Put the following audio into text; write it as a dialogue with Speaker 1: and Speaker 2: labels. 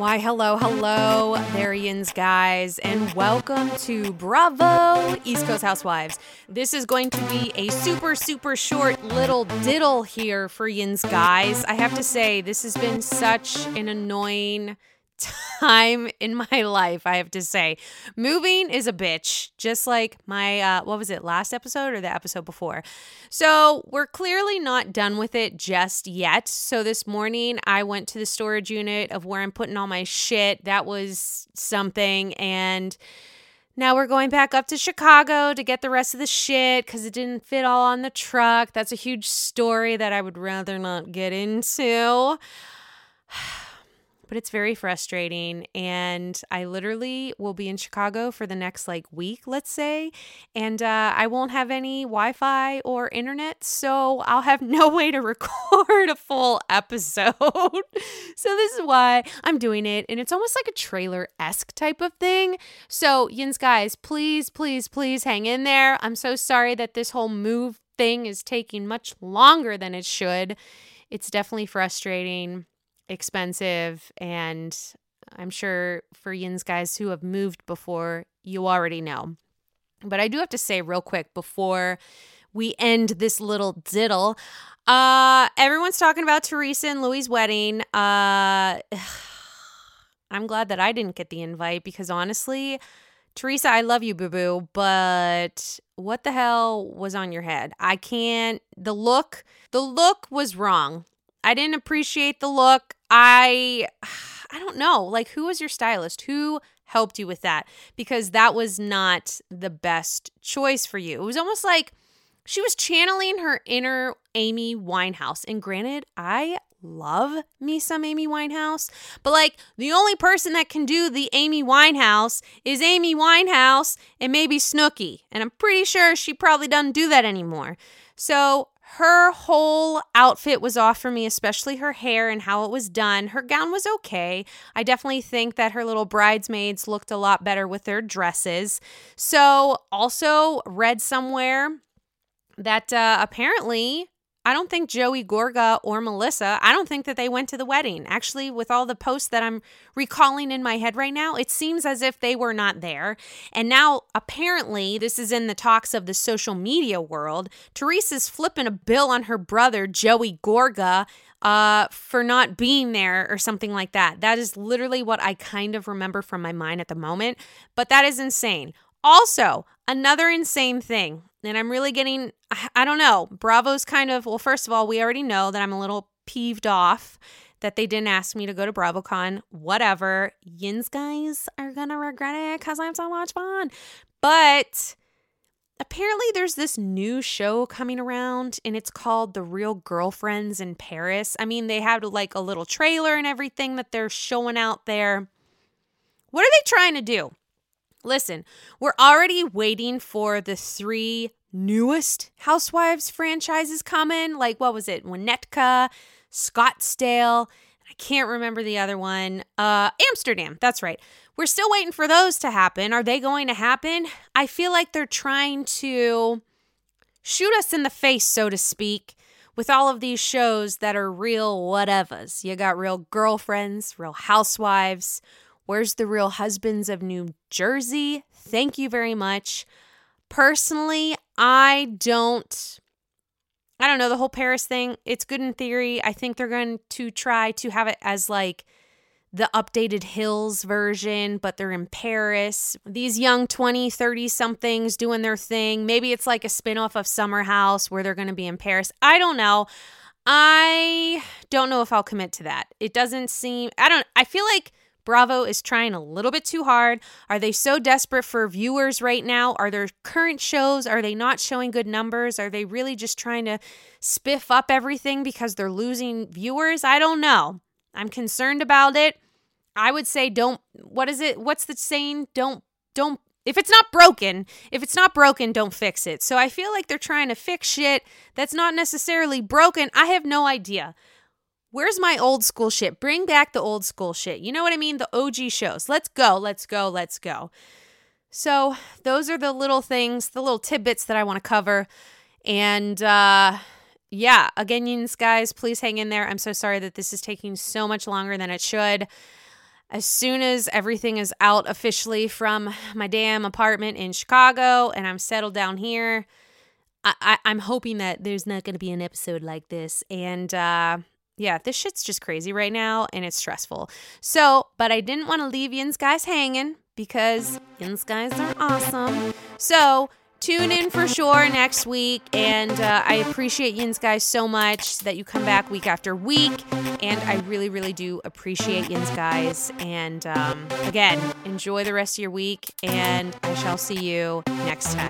Speaker 1: Why, hello, hello, yins, guys, and welcome to Bravo East Coast Housewives. This is going to be a super, super short little diddle here for yins, guys. I have to say, this has been such an annoying time in my life, I have to say. Moving is a bitch, just like my, uh, what was it, last episode or the episode before? So we're clearly not done with it just yet. So this morning I went to the storage unit of where I'm putting all my shit. That was something. And now we're going back up to Chicago to get the rest of the shit because it didn't fit all on the truck. That's a huge story that I would rather not get into but it's very frustrating. And I literally will be in Chicago for the next like week, let's say, and uh, I won't have any Wi Fi or internet. So I'll have no way to record a full episode. so this is why I'm doing it. And it's almost like a trailer esque type of thing. So, Yins, guys, please, please, please hang in there. I'm so sorry that this whole move thing is taking much longer than it should. It's definitely frustrating expensive and I'm sure for Yins guys who have moved before, you already know. But I do have to say real quick before we end this little diddle, uh everyone's talking about Teresa and Louis' wedding. Uh I'm glad that I didn't get the invite because honestly, Teresa, I love you, boo boo, but what the hell was on your head? I can't. The look, the look was wrong. I didn't appreciate the look. I I don't know. Like who was your stylist? Who helped you with that? Because that was not the best choice for you. It was almost like she was channeling her inner Amy Winehouse. And granted, I love me some Amy Winehouse, but like the only person that can do the Amy Winehouse is Amy Winehouse and maybe Snooki. And I'm pretty sure she probably doesn't do that anymore. So her whole outfit was off for me, especially her hair and how it was done. Her gown was okay. I definitely think that her little bridesmaids looked a lot better with their dresses. So, also read somewhere that uh, apparently I don't think Joey Gorga or Melissa, I don't think that they went to the wedding. Actually, with all the posts that I'm recalling in my head right now, it seems as if they were not there. And now, apparently, this is in the talks of the social media world. Teresa's flipping a bill on her brother, Joey Gorga, uh, for not being there or something like that. That is literally what I kind of remember from my mind at the moment. But that is insane. Also, another insane thing and I'm really getting, I don't know, Bravo's kind of, well, first of all, we already know that I'm a little peeved off that they didn't ask me to go to BravoCon. Whatever. Yins guys are going to regret it because I'm so much fun. But apparently there's this new show coming around and it's called The Real Girlfriends in Paris. I mean, they have like a little trailer and everything that they're showing out there. What are they trying to do? Listen, we're already waiting for the three newest Housewives franchises coming. Like, what was it? Winnetka, Scottsdale. I can't remember the other one. Uh, Amsterdam. That's right. We're still waiting for those to happen. Are they going to happen? I feel like they're trying to shoot us in the face, so to speak, with all of these shows that are real whatevers. You got real girlfriends, real housewives. Where's the Real Husbands of New Jersey? Thank you very much. Personally, I don't I don't know the whole Paris thing. It's good in theory. I think they're going to try to have it as like the updated Hills version, but they're in Paris. These young 20, 30 somethings doing their thing. Maybe it's like a spinoff of Summer House where they're going to be in Paris. I don't know. I don't know if I'll commit to that. It doesn't seem I don't I feel like Bravo is trying a little bit too hard. Are they so desperate for viewers right now? Are their current shows are they not showing good numbers? Are they really just trying to spiff up everything because they're losing viewers? I don't know. I'm concerned about it. I would say don't what is it? What's the saying? Don't don't if it's not broken, if it's not broken, don't fix it. So I feel like they're trying to fix shit that's not necessarily broken. I have no idea. Where's my old school shit? Bring back the old school shit. You know what I mean? The OG shows. Let's go, let's go, let's go. So, those are the little things, the little tidbits that I want to cover. And uh yeah, again, Yins guys, please hang in there. I'm so sorry that this is taking so much longer than it should. As soon as everything is out officially from my damn apartment in Chicago and I'm settled down here, I, am hoping that there's not going to be an episode like this. And uh, yeah, this shit's just crazy right now and it's stressful. So, but I didn't want to leave Yins guys hanging because Yins guys are awesome. So, tune in for sure next week. And uh, I appreciate Yins guys so much that you come back week after week. And I really, really do appreciate Yins guys. And um, again, enjoy the rest of your week. And I shall see you next time.